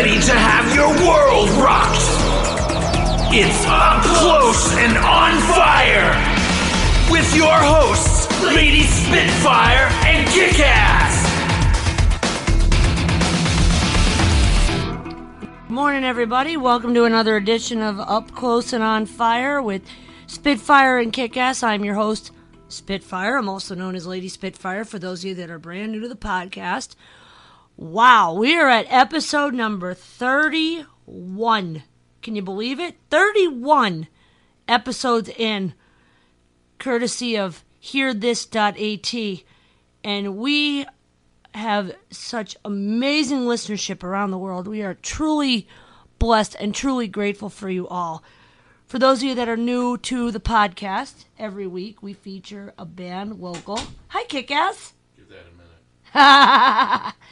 ready to have your world rocked. It's up close and on fire with your hosts, Lady Spitfire and Kickass. Morning, everybody. Welcome to another edition of Up Close and On Fire with Spitfire and Kickass. I'm your host, Spitfire. I'm also known as Lady Spitfire for those of you that are brand new to the podcast. Wow, we are at episode number 31. Can you believe it? 31 episodes in, courtesy of hearthis.at. And we have such amazing listenership around the world. We are truly blessed and truly grateful for you all. For those of you that are new to the podcast, every week we feature a band local. Hi, Kickass. Give that a minute.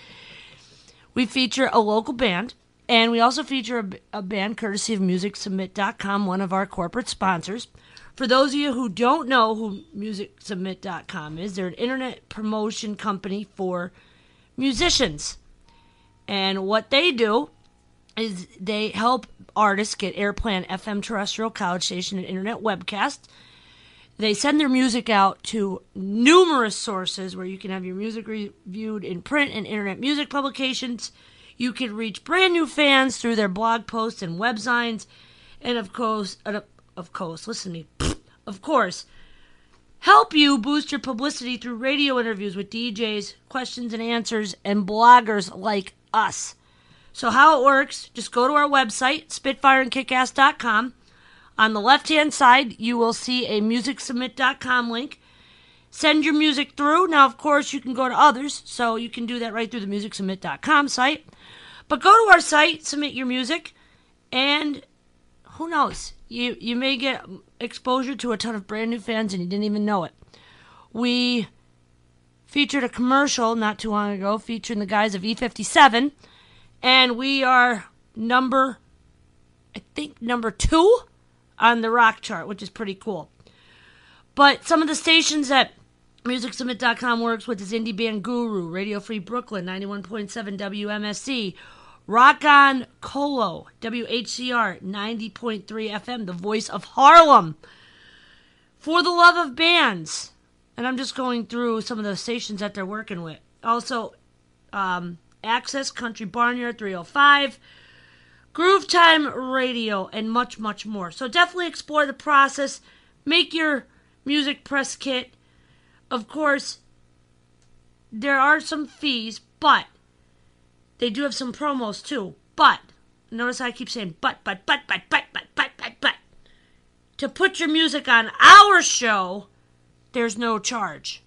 we feature a local band, and we also feature a, a band courtesy of MusicSubmit.com, one of our corporate sponsors. For those of you who don't know who MusicSubmit.com is, they're an internet promotion company for musicians. And what they do is they help artists get airplay on FM terrestrial college station and internet webcast. They send their music out to numerous sources where you can have your music reviewed in print and internet music publications. You can reach brand new fans through their blog posts and websites. And of course, of course, listen to me. Of course, help you boost your publicity through radio interviews with DJs, questions and answers, and bloggers like us. So, how it works, just go to our website, spitfireandkickass.com. On the left hand side, you will see a musicsubmit.com link. Send your music through. Now, of course, you can go to others, so you can do that right through the musicsubmit.com site. But go to our site, submit your music, and who knows? You you may get exposure to a ton of brand new fans and you didn't even know it. We featured a commercial not too long ago featuring the guys of E57, and we are number, I think number two on the rock chart, which is pretty cool. But some of the stations that MusicSubmit.com works with is Indie Band Guru, Radio Free Brooklyn, 91.7 WMSC, Rock on Colo, WHCR 90.3 FM, the voice of Harlem. For the Love of Bands. And I'm just going through some of the stations that they're working with. Also, um, Access Country Barnyard 305, Groove Time Radio, and much, much more. So definitely explore the process. Make your music press kit. Of course, there are some fees, but they do have some promos too. But notice I keep saying but, but, but, but, but, but, but, but, but. To put your music on our show, there's no charge.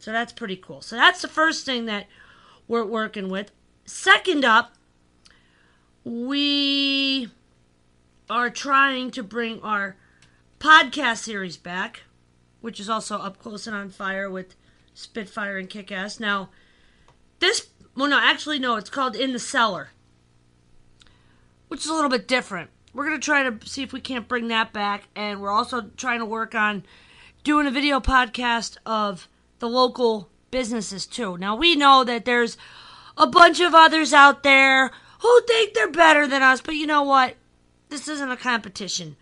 So that's pretty cool. So that's the first thing that we're working with. Second up, we are trying to bring our podcast series back, which is also up close and on fire with Spitfire and Kickass. Now, this well, no, actually, no. It's called In the Cellar, which is a little bit different. We're gonna try to see if we can't bring that back, and we're also trying to work on doing a video podcast of the local businesses too. Now we know that there's a bunch of others out there who think they're better than us, but you know what? This isn't a competition.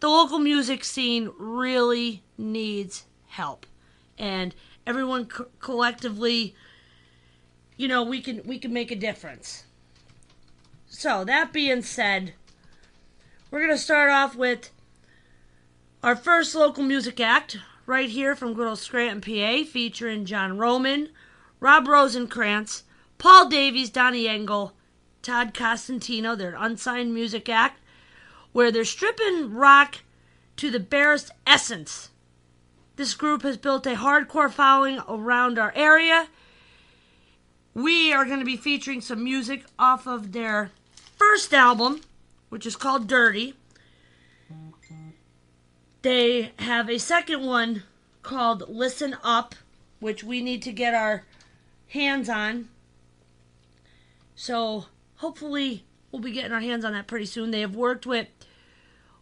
The local music scene really needs help, and everyone co- collectively you know we can we can make a difference so that being said we're to start off with our first local music act right here from good old scranton pa featuring john roman rob rosenkrantz paul davies donnie engel todd costantino they're unsigned music act where they're stripping rock to the barest essence this group has built a hardcore following around our area we are going to be featuring some music off of their first album, which is called Dirty. They have a second one called Listen Up, which we need to get our hands on. So hopefully we'll be getting our hands on that pretty soon. They have worked with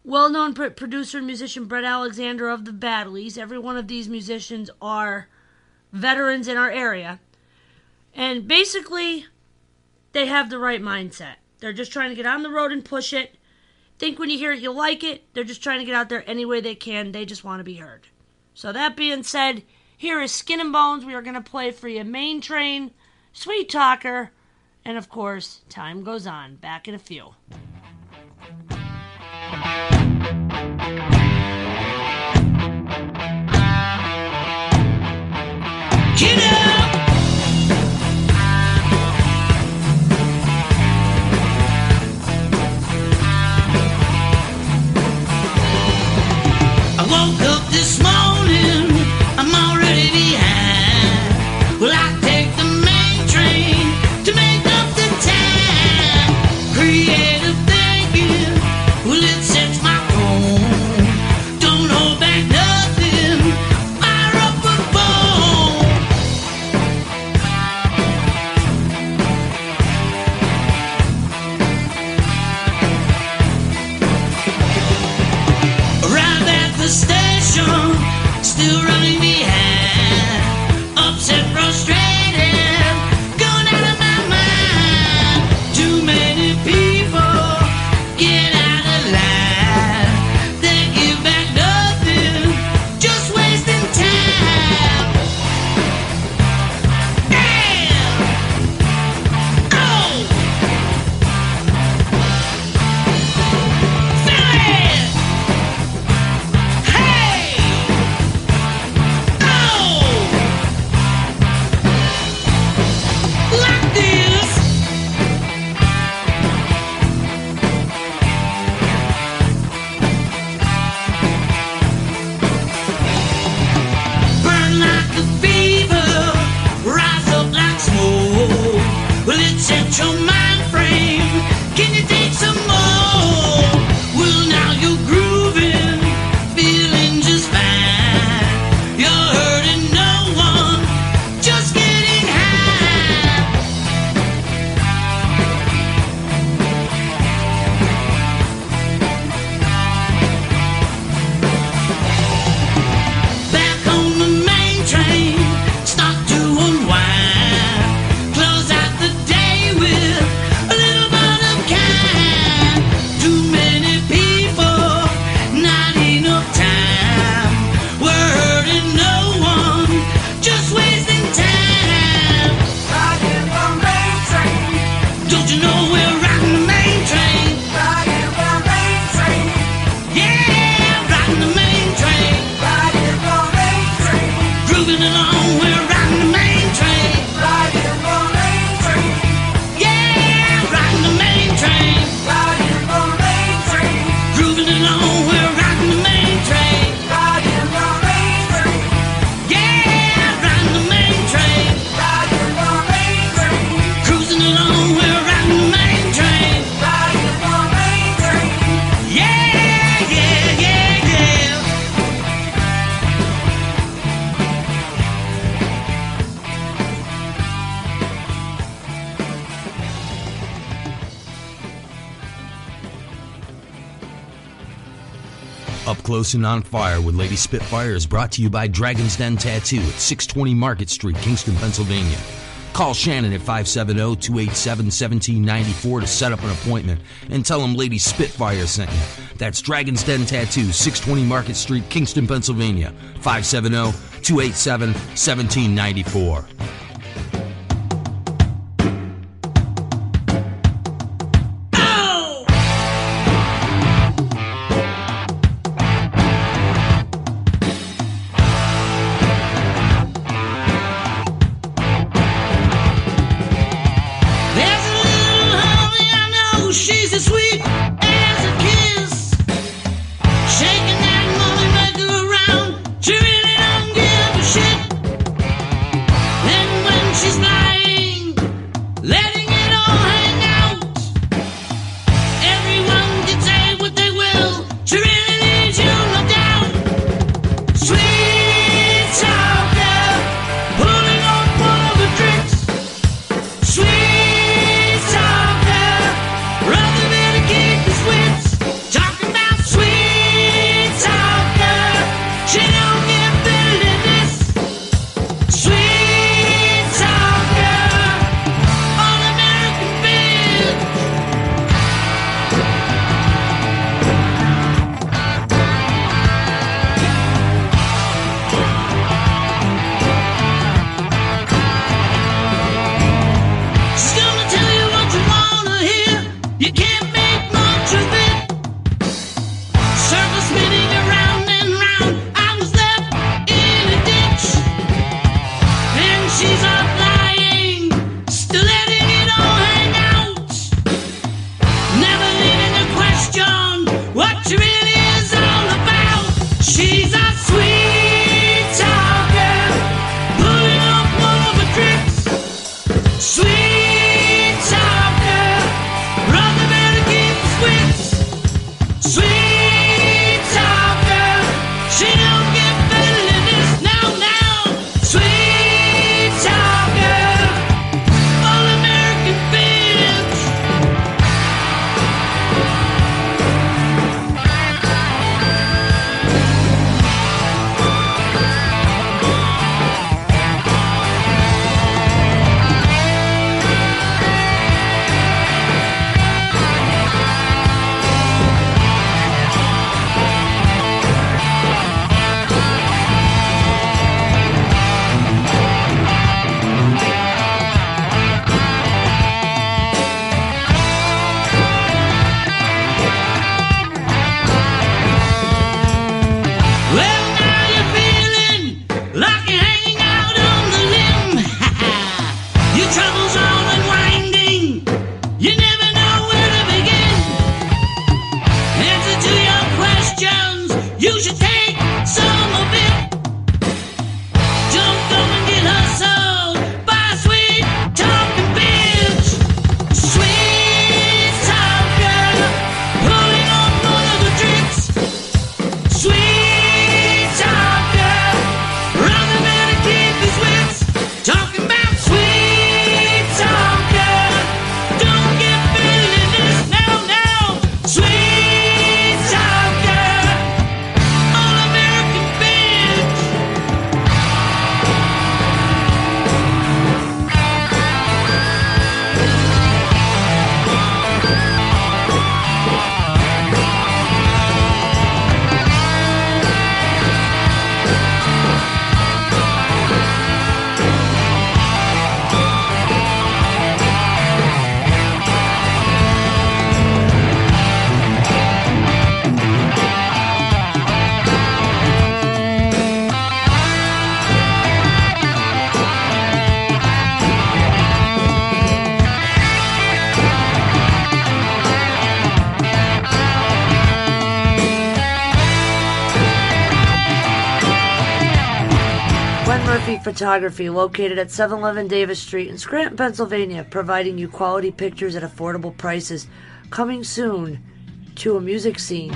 well known producer and musician Bret Alexander of the Badlees. Every one of these musicians are veterans in our area. And basically, they have the right mindset. They're just trying to get on the road and push it. Think when you hear it, you'll like it. They're just trying to get out there any way they can. They just want to be heard. So, that being said, here is Skin and Bones. We are going to play for you Main Train, Sweet Talker, and of course, time goes on. Back in a few. Get up! Up Close and On Fire with Lady Spitfire is brought to you by Dragon's Den Tattoo at 620 Market Street, Kingston, Pennsylvania. Call Shannon at 570 287 1794 to set up an appointment and tell him Lady Spitfire sent you. That's Dragon's Den Tattoo, 620 Market Street, Kingston, Pennsylvania, 570 287 1794. Photography, located at 711 Davis Street in Scranton, Pennsylvania, providing you quality pictures at affordable prices. Coming soon to a music scene.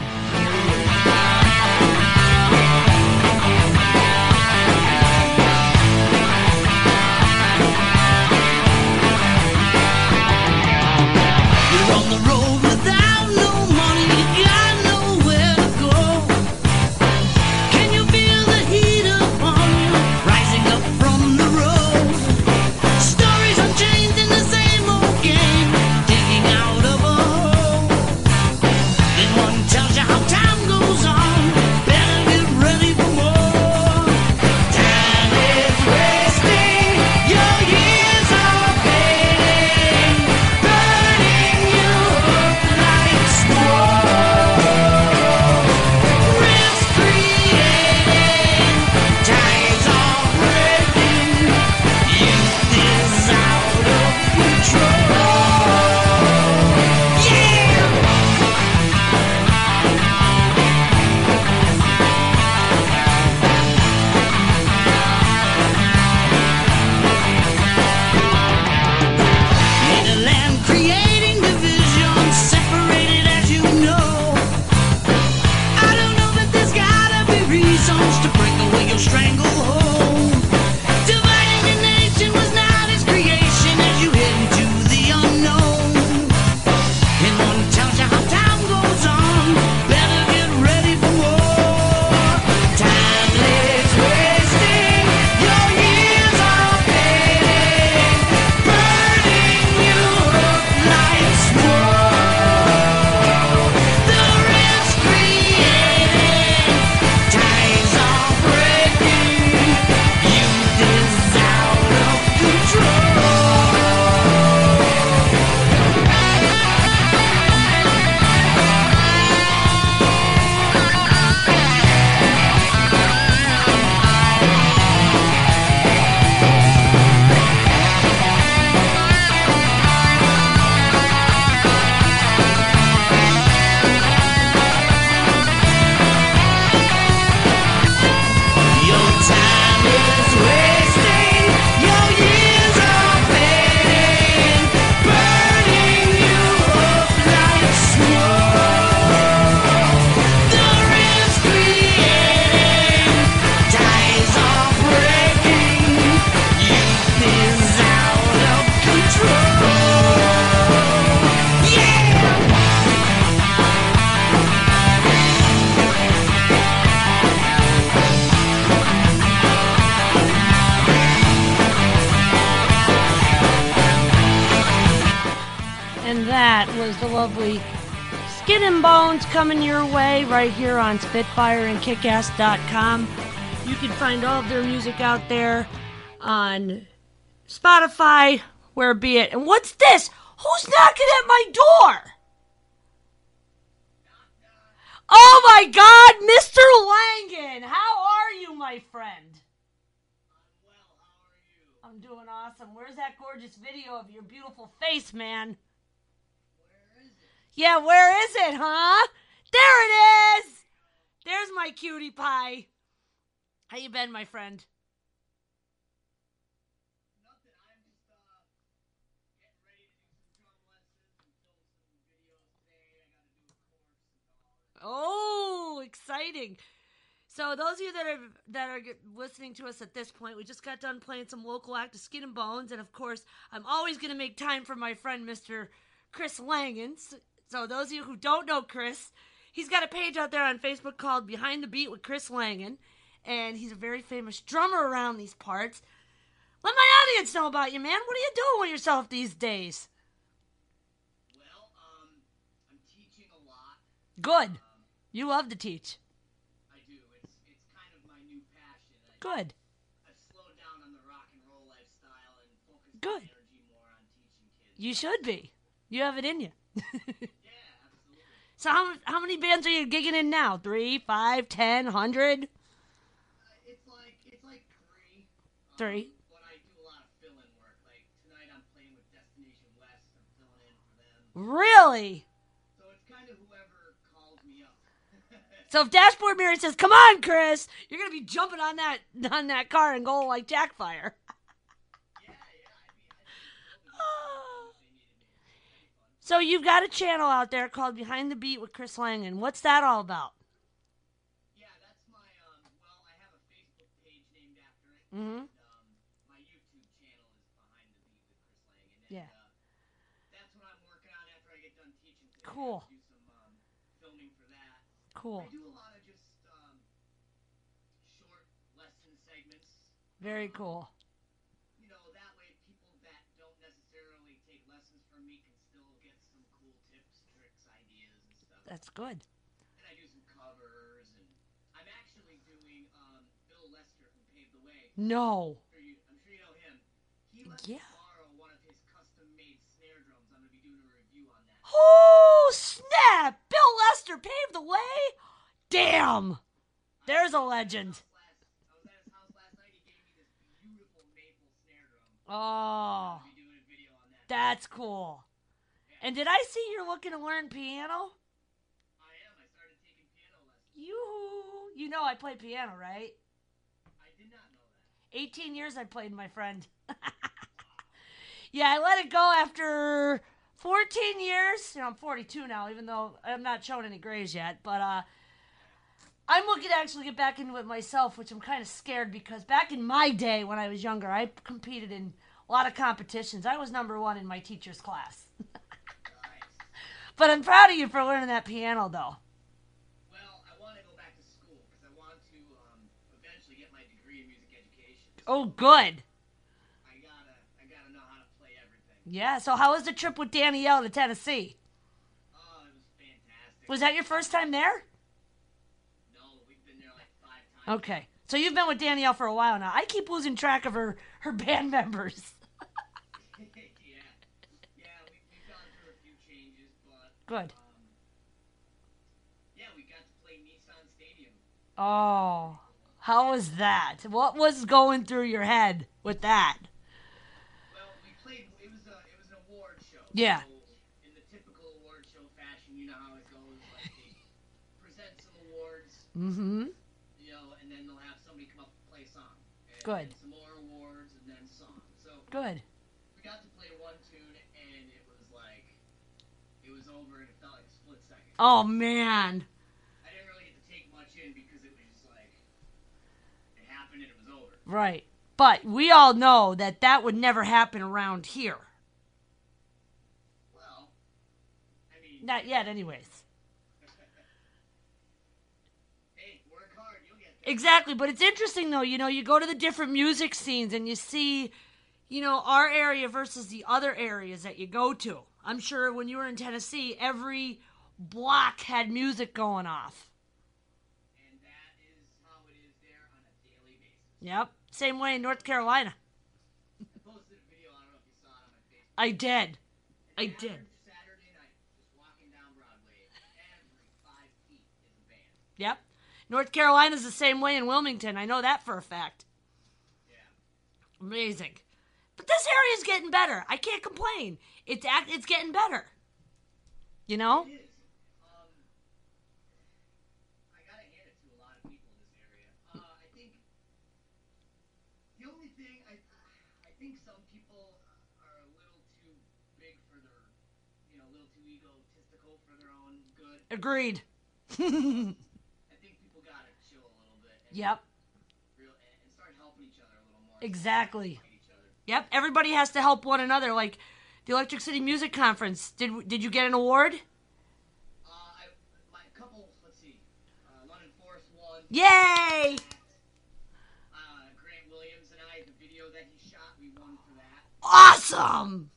Lovely Skin and Bones coming your way right here on Spitfire and Kickass.com. You can find all of their music out there on Spotify, where be it. And what's this? Who's knocking at my door? Oh my god, Mr. Langen! How are you, my friend? I'm doing awesome. Where's that gorgeous video of your beautiful face, man? Yeah, where is it, huh? There it is. There's my cutie pie. How you been, my friend? Oh, exciting! So those of you that are that are listening to us at this point, we just got done playing some local act of Skin and Bones, and of course, I'm always going to make time for my friend Mr. Chris Langen. So- those of you who don't know Chris, he's got a page out there on Facebook called Behind the Beat with Chris Langen, and he's a very famous drummer around these parts. Let my audience know about you, man. What are you doing with yourself these days? Well, um, I'm teaching a lot. Good. You love to teach. I do. It's it's kind of my new passion. I, Good. I've slowed down on the rock and roll lifestyle and focused Good. my energy more on teaching kids. You should be. You have it in you. So how how many bands are you gigging in now? Three, five, ten, hundred? Uh, it's like it's like three. Um, Three. But I do a lot of fill-in work. Like tonight, I'm playing with Destination West. I'm filling in for them. Really? So it's kind of whoever calls me up. So if Dashboard Mirror says, "Come on, Chris," you're gonna be jumping on that on that car and going like Jackfire. So you've got a channel out there called Behind the Beat with Chris Langen. What's that all about? Yeah, that's my um. Well, I have a Facebook page named after it. Mhm. And, um, my YouTube channel is Behind the Beat with Chris Langan. And, Yeah. Uh, that's what I'm working on after I get done teaching. today. Cool. I do some um, filming for that. Cool. I do a lot of just um, short lesson segments. Very cool. You know, that way people that don't necessarily take lessons from me can still get some cool tips, tricks, ideas, and stuff. That's good. And I do some covers, and I'm actually doing um, Bill Lester from Pave the Way. No. sure you, I'm sure you know him. He let Yeah. me borrow one of his custom-made snare drums. I'm gonna be doing a review on that. Oh snap! Bill Lester paved the way. Damn. There's a legend. Last, I was at his house last night. He gave me this beautiful maple snare drum. Oh, I'll be doing a video on that. that's cool. And did I see you're looking to learn piano? I am. I started taking You, know I play piano, right? I did not know that. 18 years I played, my friend. yeah, I let it go after 14 years. You know, I'm 42 now, even though I'm not showing any grays yet. But uh, I'm looking to actually get back into it myself, which I'm kind of scared because back in my day when I was younger, I competed in a lot of competitions. I was number one in my teacher's class. but I'm proud of you for learning that piano, though. Well, I want to go back to school because I want to um, eventually get my degree in music education. Oh, good. I gotta, I gotta know how to play everything. Yeah, so how was the trip with Danielle to Tennessee? Oh, it was fantastic. Was that your first time there? No, we've been there like five times. Okay. So you've been with Danielle for a while now. I keep losing track of her her band members. yeah, yeah, we, we've gone through a few changes, but Good. um, yeah, we got to play Nissan Stadium. Oh, how was that? What was going through your head with that? Well, we played. It was a, it was an award show. Yeah. So in the typical award show fashion, you know how it goes. Like they present some awards, Mm-hmm. you know, and then they'll have somebody come up and play a song. And Good. some more awards, and then song. So Good. we got to play one tune, and it was like it was over, and it felt like a split second. Oh man. I didn't really get to take much in because it was just like it happened and it was over. Right. But we all know that that would never happen around here. Well, I mean, Not yet, anyways. hey, work hard, you'll get there. Exactly, but it's interesting though. You know, you go to the different music scenes and you see, you know, our area versus the other areas that you go to. I'm sure when you were in Tennessee, every block had music going off. And that is how it is there on a daily basis. Yep. Same way in North Carolina. I video, I don't know if you saw it on my Facebook. I did. I did. Saturday night, just walking down Broadway, every five feet is. Yep. North Carolina's the same way in Wilmington. I know that for a fact. Yeah. Amazing. But this area's getting better. I can't complain. It's act it's getting better. You know? It is. Um, I gotta hand it to a lot of people in this area. Uh, I think the only thing I, I think some people are a little too big for their, you know, a little too egotistical for their own good. Agreed. I think people gotta chill a little bit. And Yep. Real, and and start helping each other a little Yep. Exactly. Fight each other. Yep. Everybody has to help one another. Like the Electric City Music Conference. Did did you get an award? Uh, I, my couple, let's see, uh, London Forest won. Yay! Uh, Grant Williams and I, the video that he shot, we won for that. Awesome.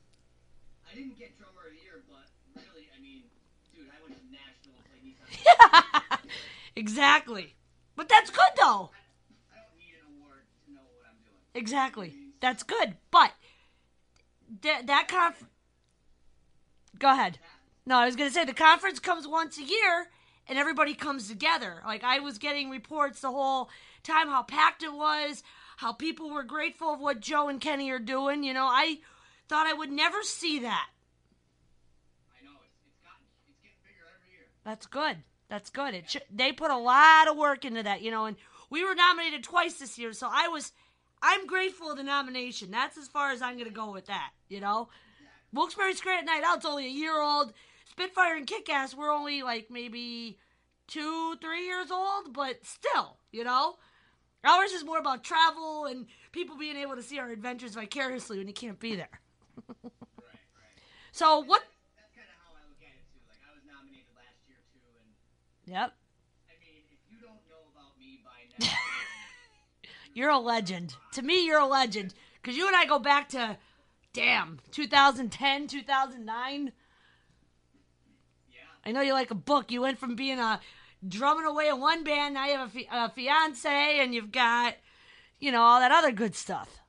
I didn't get drummer of the year, but really, I mean, dude, I went to national exactly. But that's good though. I don't need an award to know what I'm doing. Exactly. That's good. But that that conf. Go ahead. No, I was gonna say the conference comes once a year, and everybody comes together. Like I was getting reports the whole time how packed it was, how people were grateful of what Joe and Kenny are doing. You know, I thought I would never see that. I know it's it's gotten it's getting bigger every year. That's good. That's good. It they put a lot of work into that, you know, and we were nominated twice this year, so I was I'm grateful of the nomination. That's as far as I'm going to go with that, you know. Wilkes-Barre Scranton Night oh, Out's only a year old. Spitfire and Kickass we're only like maybe two, three years old, but still, you know. Ours is more about travel and people being able to see our adventures vicariously when you can't be there. so what? That's kind of how I look at it too. Like I was nominated last year too, and Yep, I mean, if you don't know about me by now, you're a legend. To me, you're a legend because you and I go back to, damn, 2010, 2009. yeah, I know you like a book. You went from being a drumming away in one band, now you have a, fi- a fiance, and you've got, you know, all that other good stuff.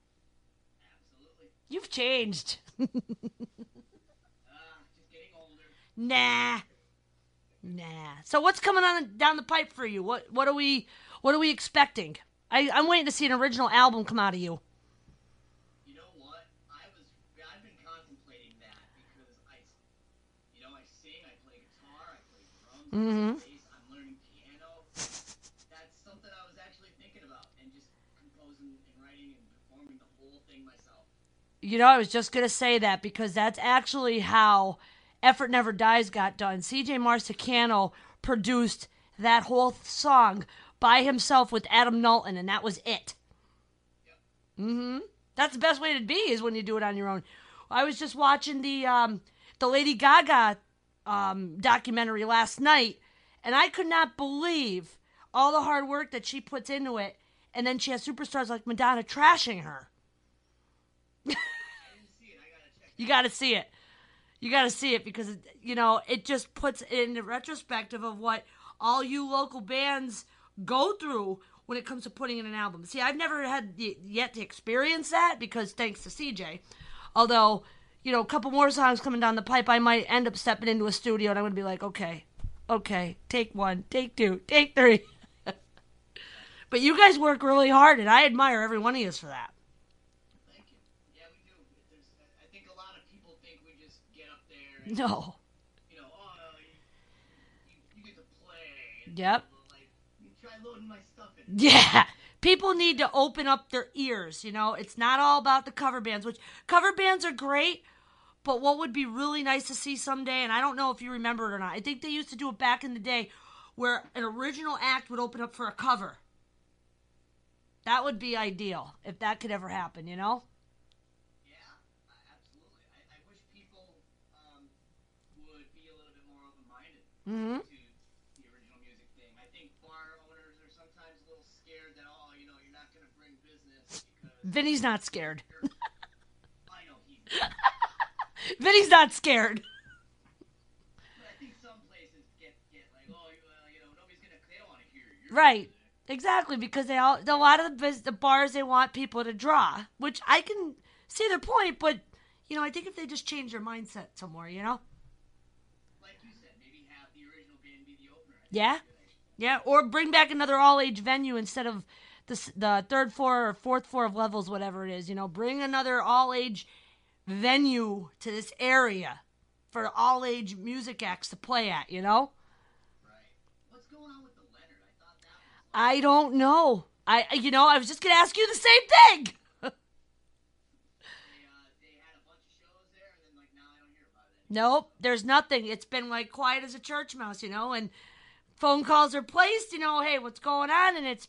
absolutely. You've changed. Uh, just getting older. nah, nah. So what's coming on down the pipe for you? What what are we what are we expecting? I, I'm waiting to see an original album come out of you. You know what? I was I've been contemplating that because I you know I sing, I play guitar, I play drums, mm-hmm. I'm learning piano. That's something I was actually thinking about, and just composing and writing and performing the whole thing myself. You know, I was just gonna say that because that's actually how Effort Never Dies got done. CJ Marsicano produced that whole song by himself with Adam Knowlton, and that was it. Mm-hmm. That's the best way to be is when you do it on your own. I was just watching the um, the Lady Gaga um, documentary last night, and I could not believe all the hard work that she puts into it, and then she has superstars like Madonna trashing her. You got to see it. You got to see it because it- you know it just puts it into retrospective of what all you local bands go through when it comes to putting in an album. See, I've never had yet to experience that because thanks to CJ. Although, you know, a couple more songs coming down the pipe, I might end up stepping into a studio and I'm gonna be like, okay, okay, take one, take two, take three. but you guys work really hard, and I admire every one of you for that. Thank you. Yeah, we do. There's, I think a lot of people think we just get up there and No. you know, oh, uh, you, you, you get to play. And Yep. Like, try loading my stuff in. Yeah. People need to open up their ears, you know? It's not all about the cover bands, which cover bands are great, but what would be really nice to see someday, and I don't know if you remember it or not, I think they used to do it back in the day where an original act would open up for a cover. That would be ideal if that could ever happen, you know? Yeah, uh, absolutely. I, I wish people um, would be a little bit more Mhm. to the original music thing. I think bar owners are sometimes a little scared that, oh, you know, you're not going to bring business because Vinny's not scared. I know. Vinny's not scared. But I think some places get get like, oh, you, uh, you know, nobody's gonna. Want to hear your Right. Exactly, because they all a lot of the the bars they want people to draw, which I can see their point, but you know, I think if they just change their mindset somewhere, you know, Like you said, maybe have the original band be the opener. I think Yeah. that's a good idea. yeah, or bring back another all age venue instead of the the third floor or fourth floor of levels, whatever it is, you know, bring another all age venue to this area for all age music acts to play at, you know. Right. What's going on with the Leonard? I thought that was. I don't know. I you know I was just gonna ask you the same thing. They, uh, they had a bunch of shows there, like now I don't hear about it. Nope, there's nothing. It's been like quiet as a church mouse, you know, and phone calls are placed, you know, hey, what's going on? And it's,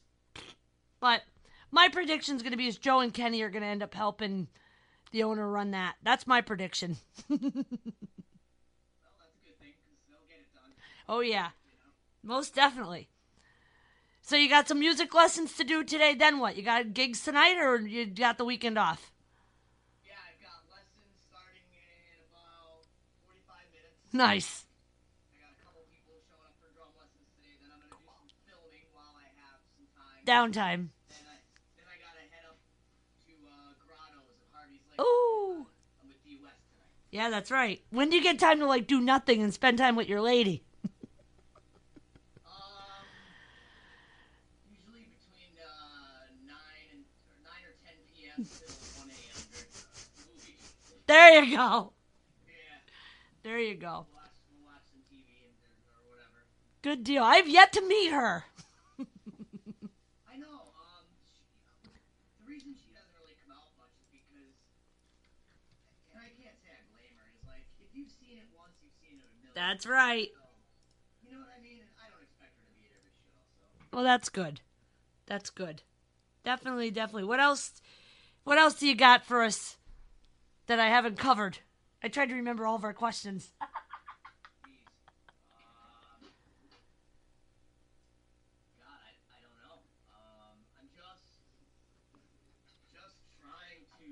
but my prediction is going to be is Joe and Kenny are going to end up helping the owner run that. That's my prediction. Well, that's a good thing because they'll get it done. oh, yeah, most definitely. So you got some music lessons to do today. Then what? You got gigs tonight, or you got the weekend off? Yeah, I've got lessons starting in about 45 minutes. Nice. I got a couple people showing up for drum lessons today. Then I'm gonna do some filming while I have some time. Downtime. Then I then I gotta head up to uh, Grotto's at Harvey's Lake. Ooh. I'm with D West tonight. Yeah, that's right. When do you get time to like do nothing and spend time with your lady? Um, usually between uh, nine and or nine or 10 p.m. till 1 a.m. during the movie. There you go. Yeah, There you go. watch we'll watch some TV and or, or whatever. Good deal. I've yet to meet her. I know. Um, she, the reason she doesn't really come out much is because, and I can't say I blame her. Is like if you've seen it once, you've seen it a million. That's right. You know I mean? And I don't expect her to be at every show. So Well, that's good. That's good. Definitely, definitely. What else? What else do you got for us that I haven't covered? I tried to remember all of our questions. please, um, God, I, I don't know. Um, I'm just just trying to,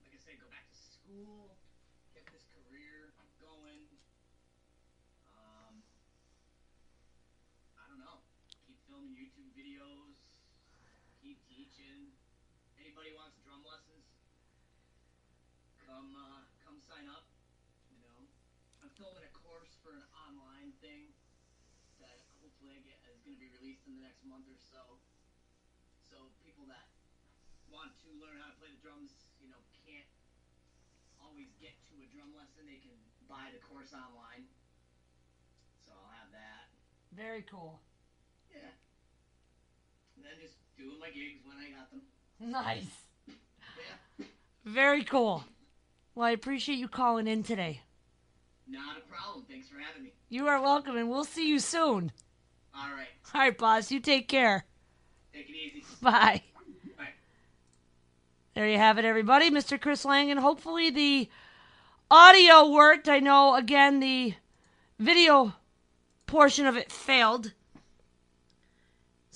like I said, go back to school, get this career going. Um, I don't know. Keep filming YouTube videos. Anybody wants drum lessons? Come, uh, come sign up. You know, I'm filming a course for an online thing that hopefully I get is going to be released in the next month or so. So people that want to learn how to play the drums, you know, can't always get to a drum lesson. They can buy the course online. So I'll have that. Very cool. Yeah. And then just doing my gigs when I got them. Nice. Yeah. Very cool. Well, I appreciate you calling in today. Not a problem. Thanks for having me. You are welcome, and we'll see you soon. All right. All right, boss. You take care. Take it easy. Bye. Bye. There you have it, everybody. Mr. Chris Langen. Hopefully, the audio worked. I know, again, the video portion of it failed.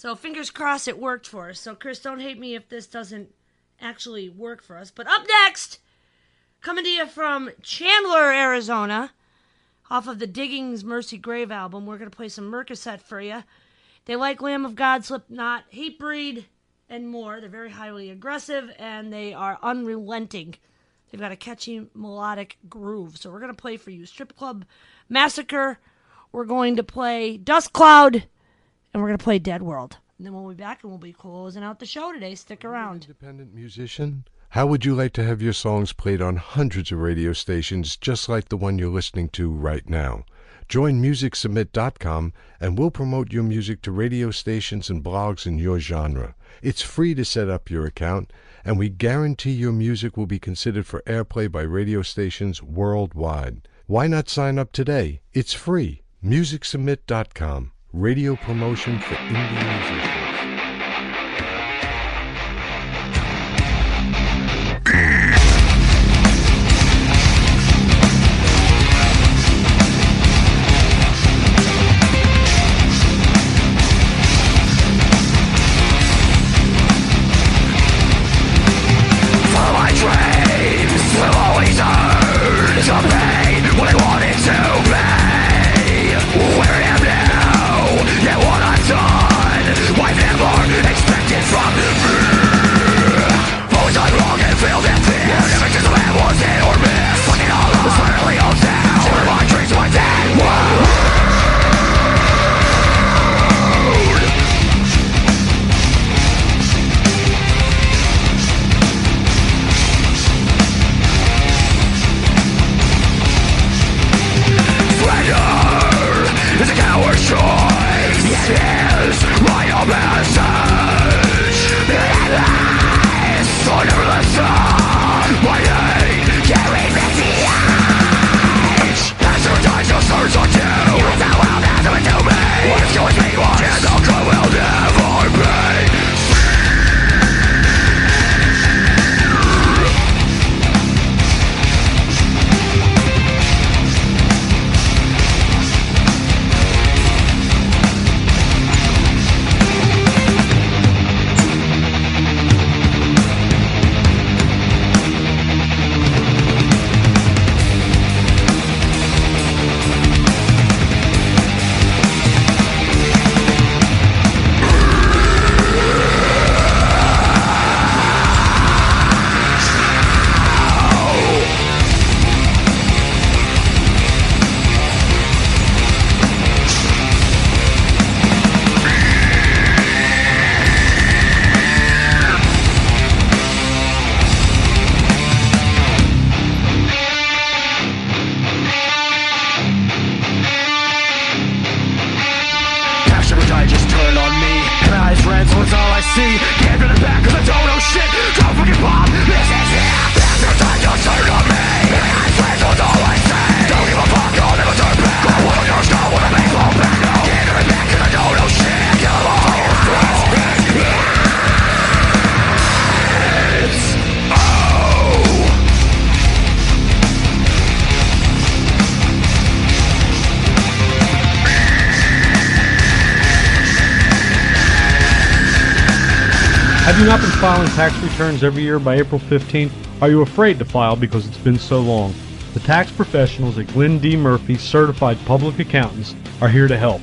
So, fingers crossed it worked for us. So, Chris, don't hate me if this doesn't actually work for us. But up next, coming to you from Chandler, Arizona, off of the Diggings Mercy Grave album, we're to play some Mercaset for you. They like Lamb of God, Slipknot, Hatebreed, and more. They're very highly aggressive and they are unrelenting. They've got a catchy melodic groove. So we're going to play for you Strip Club Massacre. We're going to play Dust Cloud. And we're going to play Dead World. And then we'll be back and we'll be closing out the show today. Stick around. Independent musician? How would you like to have your songs played on hundreds of radio stations just like the one you're listening to right now? Join MusicSubmit.com and we'll promote your music to radio stations and blogs in your genre. It's free to set up your account, and we guarantee your music will be considered for airplay by radio stations worldwide. Why not sign up today? It's free. MusicSubmit.com. Radio promotion for indie musicians. You not been filing tax returns every year by April 15th? Are you afraid to file because it's been so long? The tax professionals at Glenn D. Murphy Certified Public Accountants are here to help.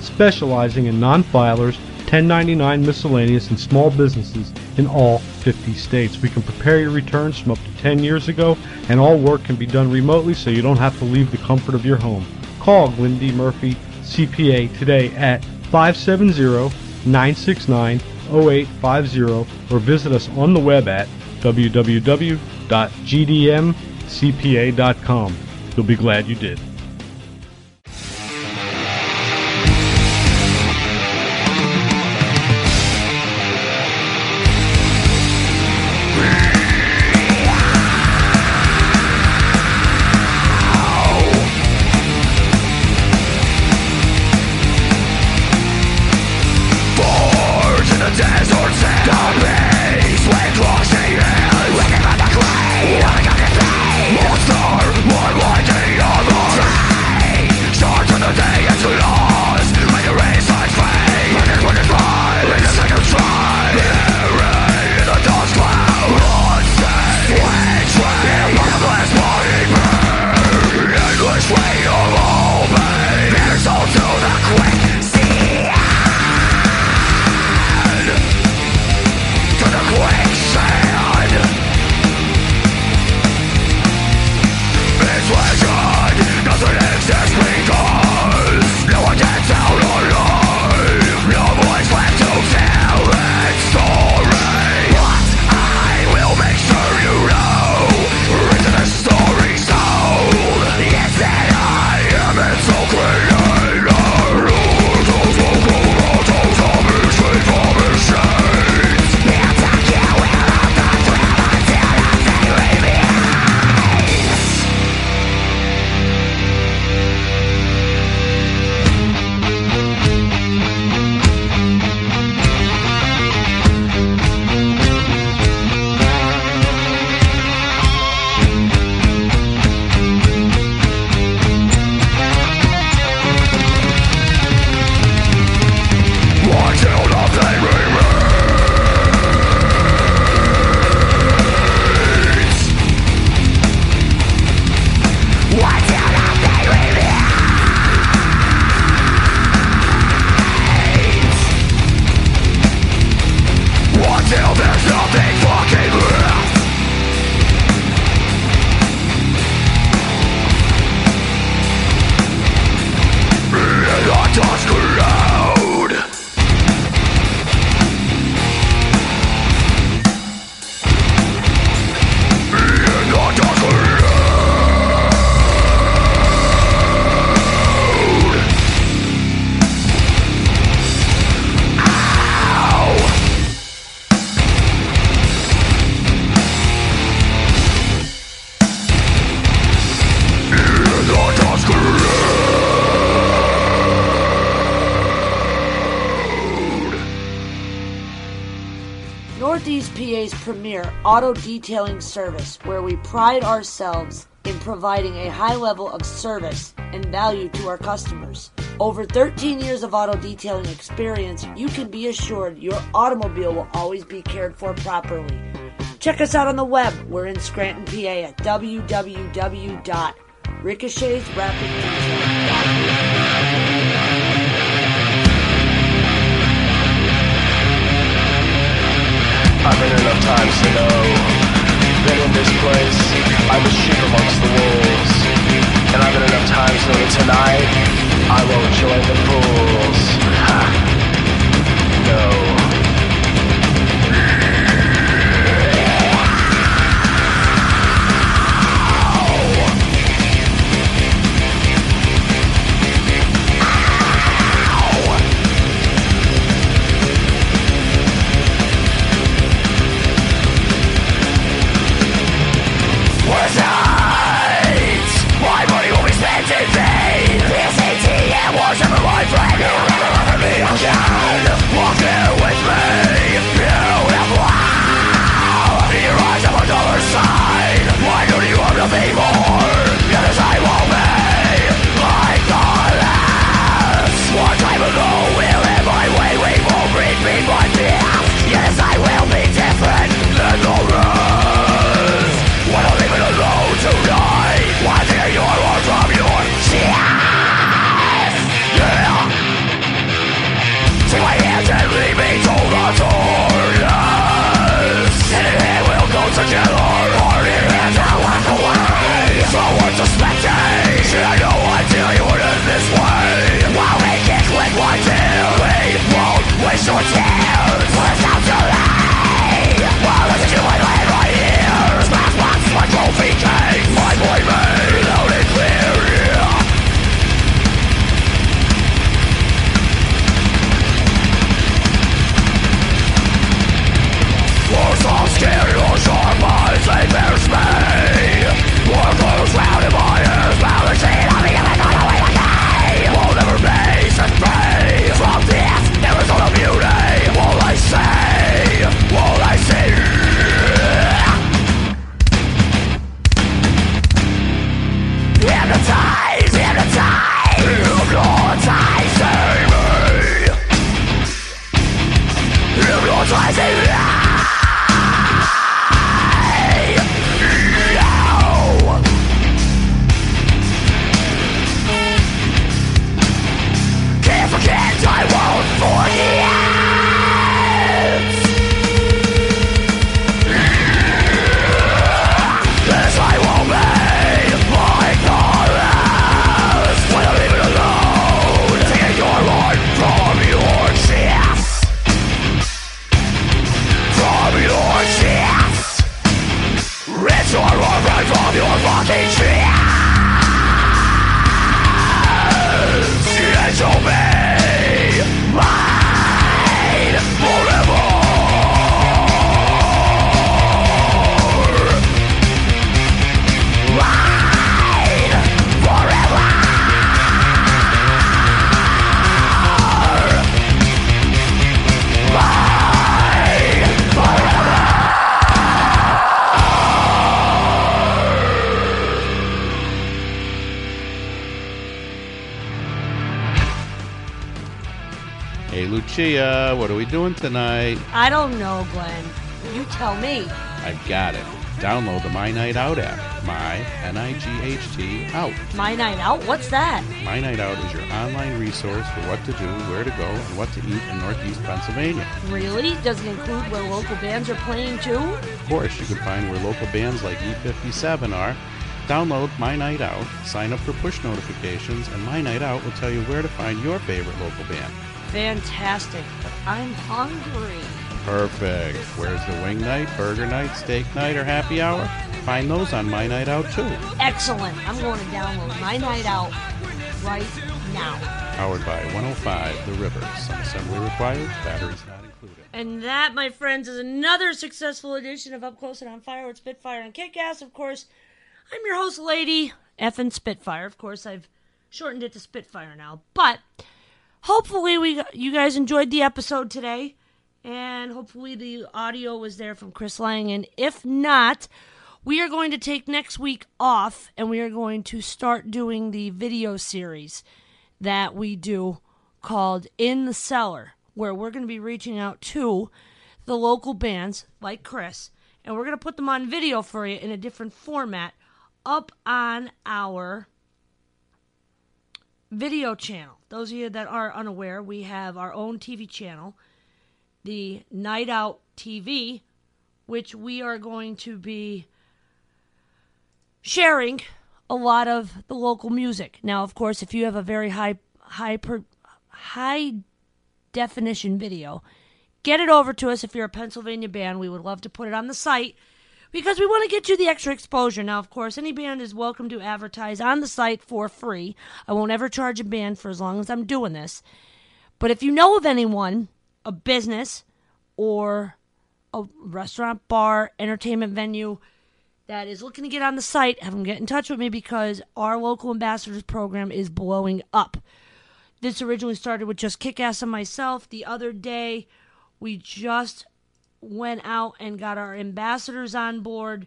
Specializing in non-filers, 1099 miscellaneous, and small businesses in all 50 states. We can prepare your returns from up to 10 years ago, and all work can be done remotely so you don't have to leave the comfort of your home. Call Glenn D. Murphy CPA today at 570-969-0850 or visit us on the web at www.gdmcpa.com. You'll be glad you did. Auto detailing service, where we pride ourselves in providing a high level of service and value to our customers. Over 13 years of auto detailing experience, you can be assured your automobile will always be cared for properly. Check us out on the web. We're in Scranton, PA at www.ricochetsrapid.com. I've been enough times to know that in this place I'm a sheep amongst the wolves. And I've been enough times to know that tonight I won't join the fools. Ha. No. Doing tonight? I don't know, Glenn. You tell me. I got it. Download the My Night Out app. My, N I G H T, out. My night out? What's that? My Night Out is your online resource for what to do, where to go, and what to eat in Northeast Pennsylvania. Really? Does it include where local bands are playing too? Of course, you can find where local bands like E57 are. Download My Night Out, sign up for push notifications, and My Night Out will tell you where to find your favorite local band. Fantastic. But I'm hungry. Perfect. Where's the wing night, burger night, steak night, or happy hour? Find those on My Night Out too. Excellent. I'm going to download my night out right now. Powered by 105 The River. Some assembly required, batteries not included. And that, my friends, is another successful edition of Up Close and on Fire with Spitfire and Kickass. Of course, I'm your host, Lady F and Spitfire. Of course, I've shortened it to Spitfire now. But hopefully, we you guys enjoyed the episode today, and hopefully the audio was there from Chris Lang. And if not, we are going to take next week off, and we are going to start doing the video series that we do called In the Cellar, where we're going to be reaching out to the local bands like Chris, and we're going to put them on video for you in a different format up on our video channel. Those of you that are unaware, we have our own TV channel, the Night Out TV, which we are going to be sharing a lot of the local music. Now, of course, if you have a very high high per, high definition video, get it over to us if you're a Pennsylvania band. We would love to put it on the site because we want to get you the extra exposure. Now, of course, any band is welcome to advertise on the site for free. I won't ever charge a band for as long as I'm doing this. But if you know of anyone, a business or a restaurant, bar, entertainment venue that is looking to get on the site, have them get in touch with me because our local ambassadors program is blowing up. This originally started with just Kick Ass and myself. The other day, we just went out and got our ambassadors on board.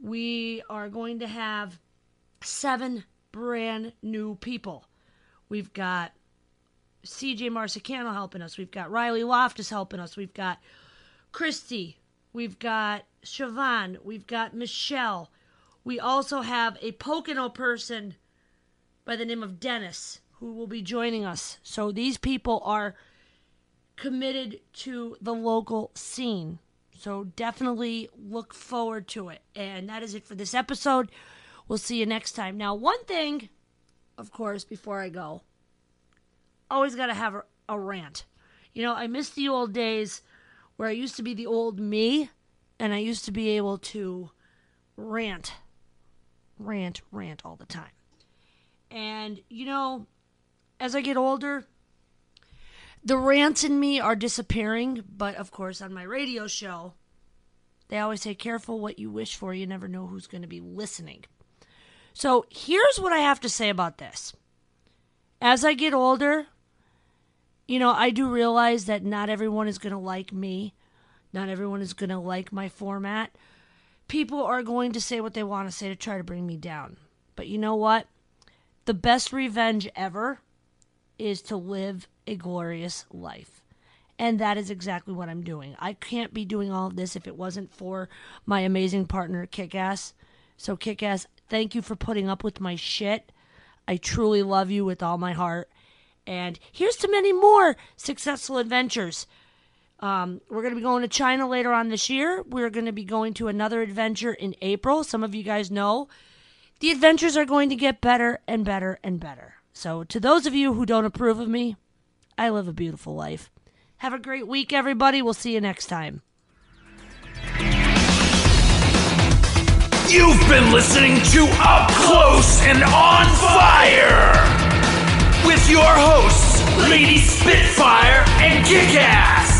We are going to have seven brand new people. We've got CJ Marsicano helping us. We've got Riley Loftus helping us. We've got Christy. We've got Siobhan. We've got Michelle. We also have a Pocono person by the name of Dennis who will be joining us. So these people are committed to the local scene. So definitely look forward to it. And that is it for this episode. We'll see you next time. Now, one thing, of course, before I go, always got to have a, a rant. You know, I miss the old days where I used to be the old me and I used to be able to rant, rant, rant all the time. And, you know, as I get older, the rants in me are disappearing, but of course, on my radio show, they always say, careful what you wish for. You never know who's going to be listening. So here's what I have to say about this. As I get older, you know, I do realize that not everyone is going to like me. Not everyone is going to like my format. People are going to say what they want to say to try to bring me down. But you know what? The best revenge ever is to live a glorious life. And that is exactly what I'm doing. I can't be doing all of this if it wasn't for my amazing partner, Kickass. So, Kickass, thank you for putting up with my shit. I truly love you with all my heart. And here's to many more successful adventures. Um, we're going to be going to China later on this year. We're going to be going to another adventure in April. Some of you guys know the adventures are going to get better and better and better. So, to those of you who don't approve of me, I live a beautiful life. Have a great week, everybody. We'll see you next time. You've been listening to Up Close and On Fire with your hosts, Lady Spitfire and Kickass.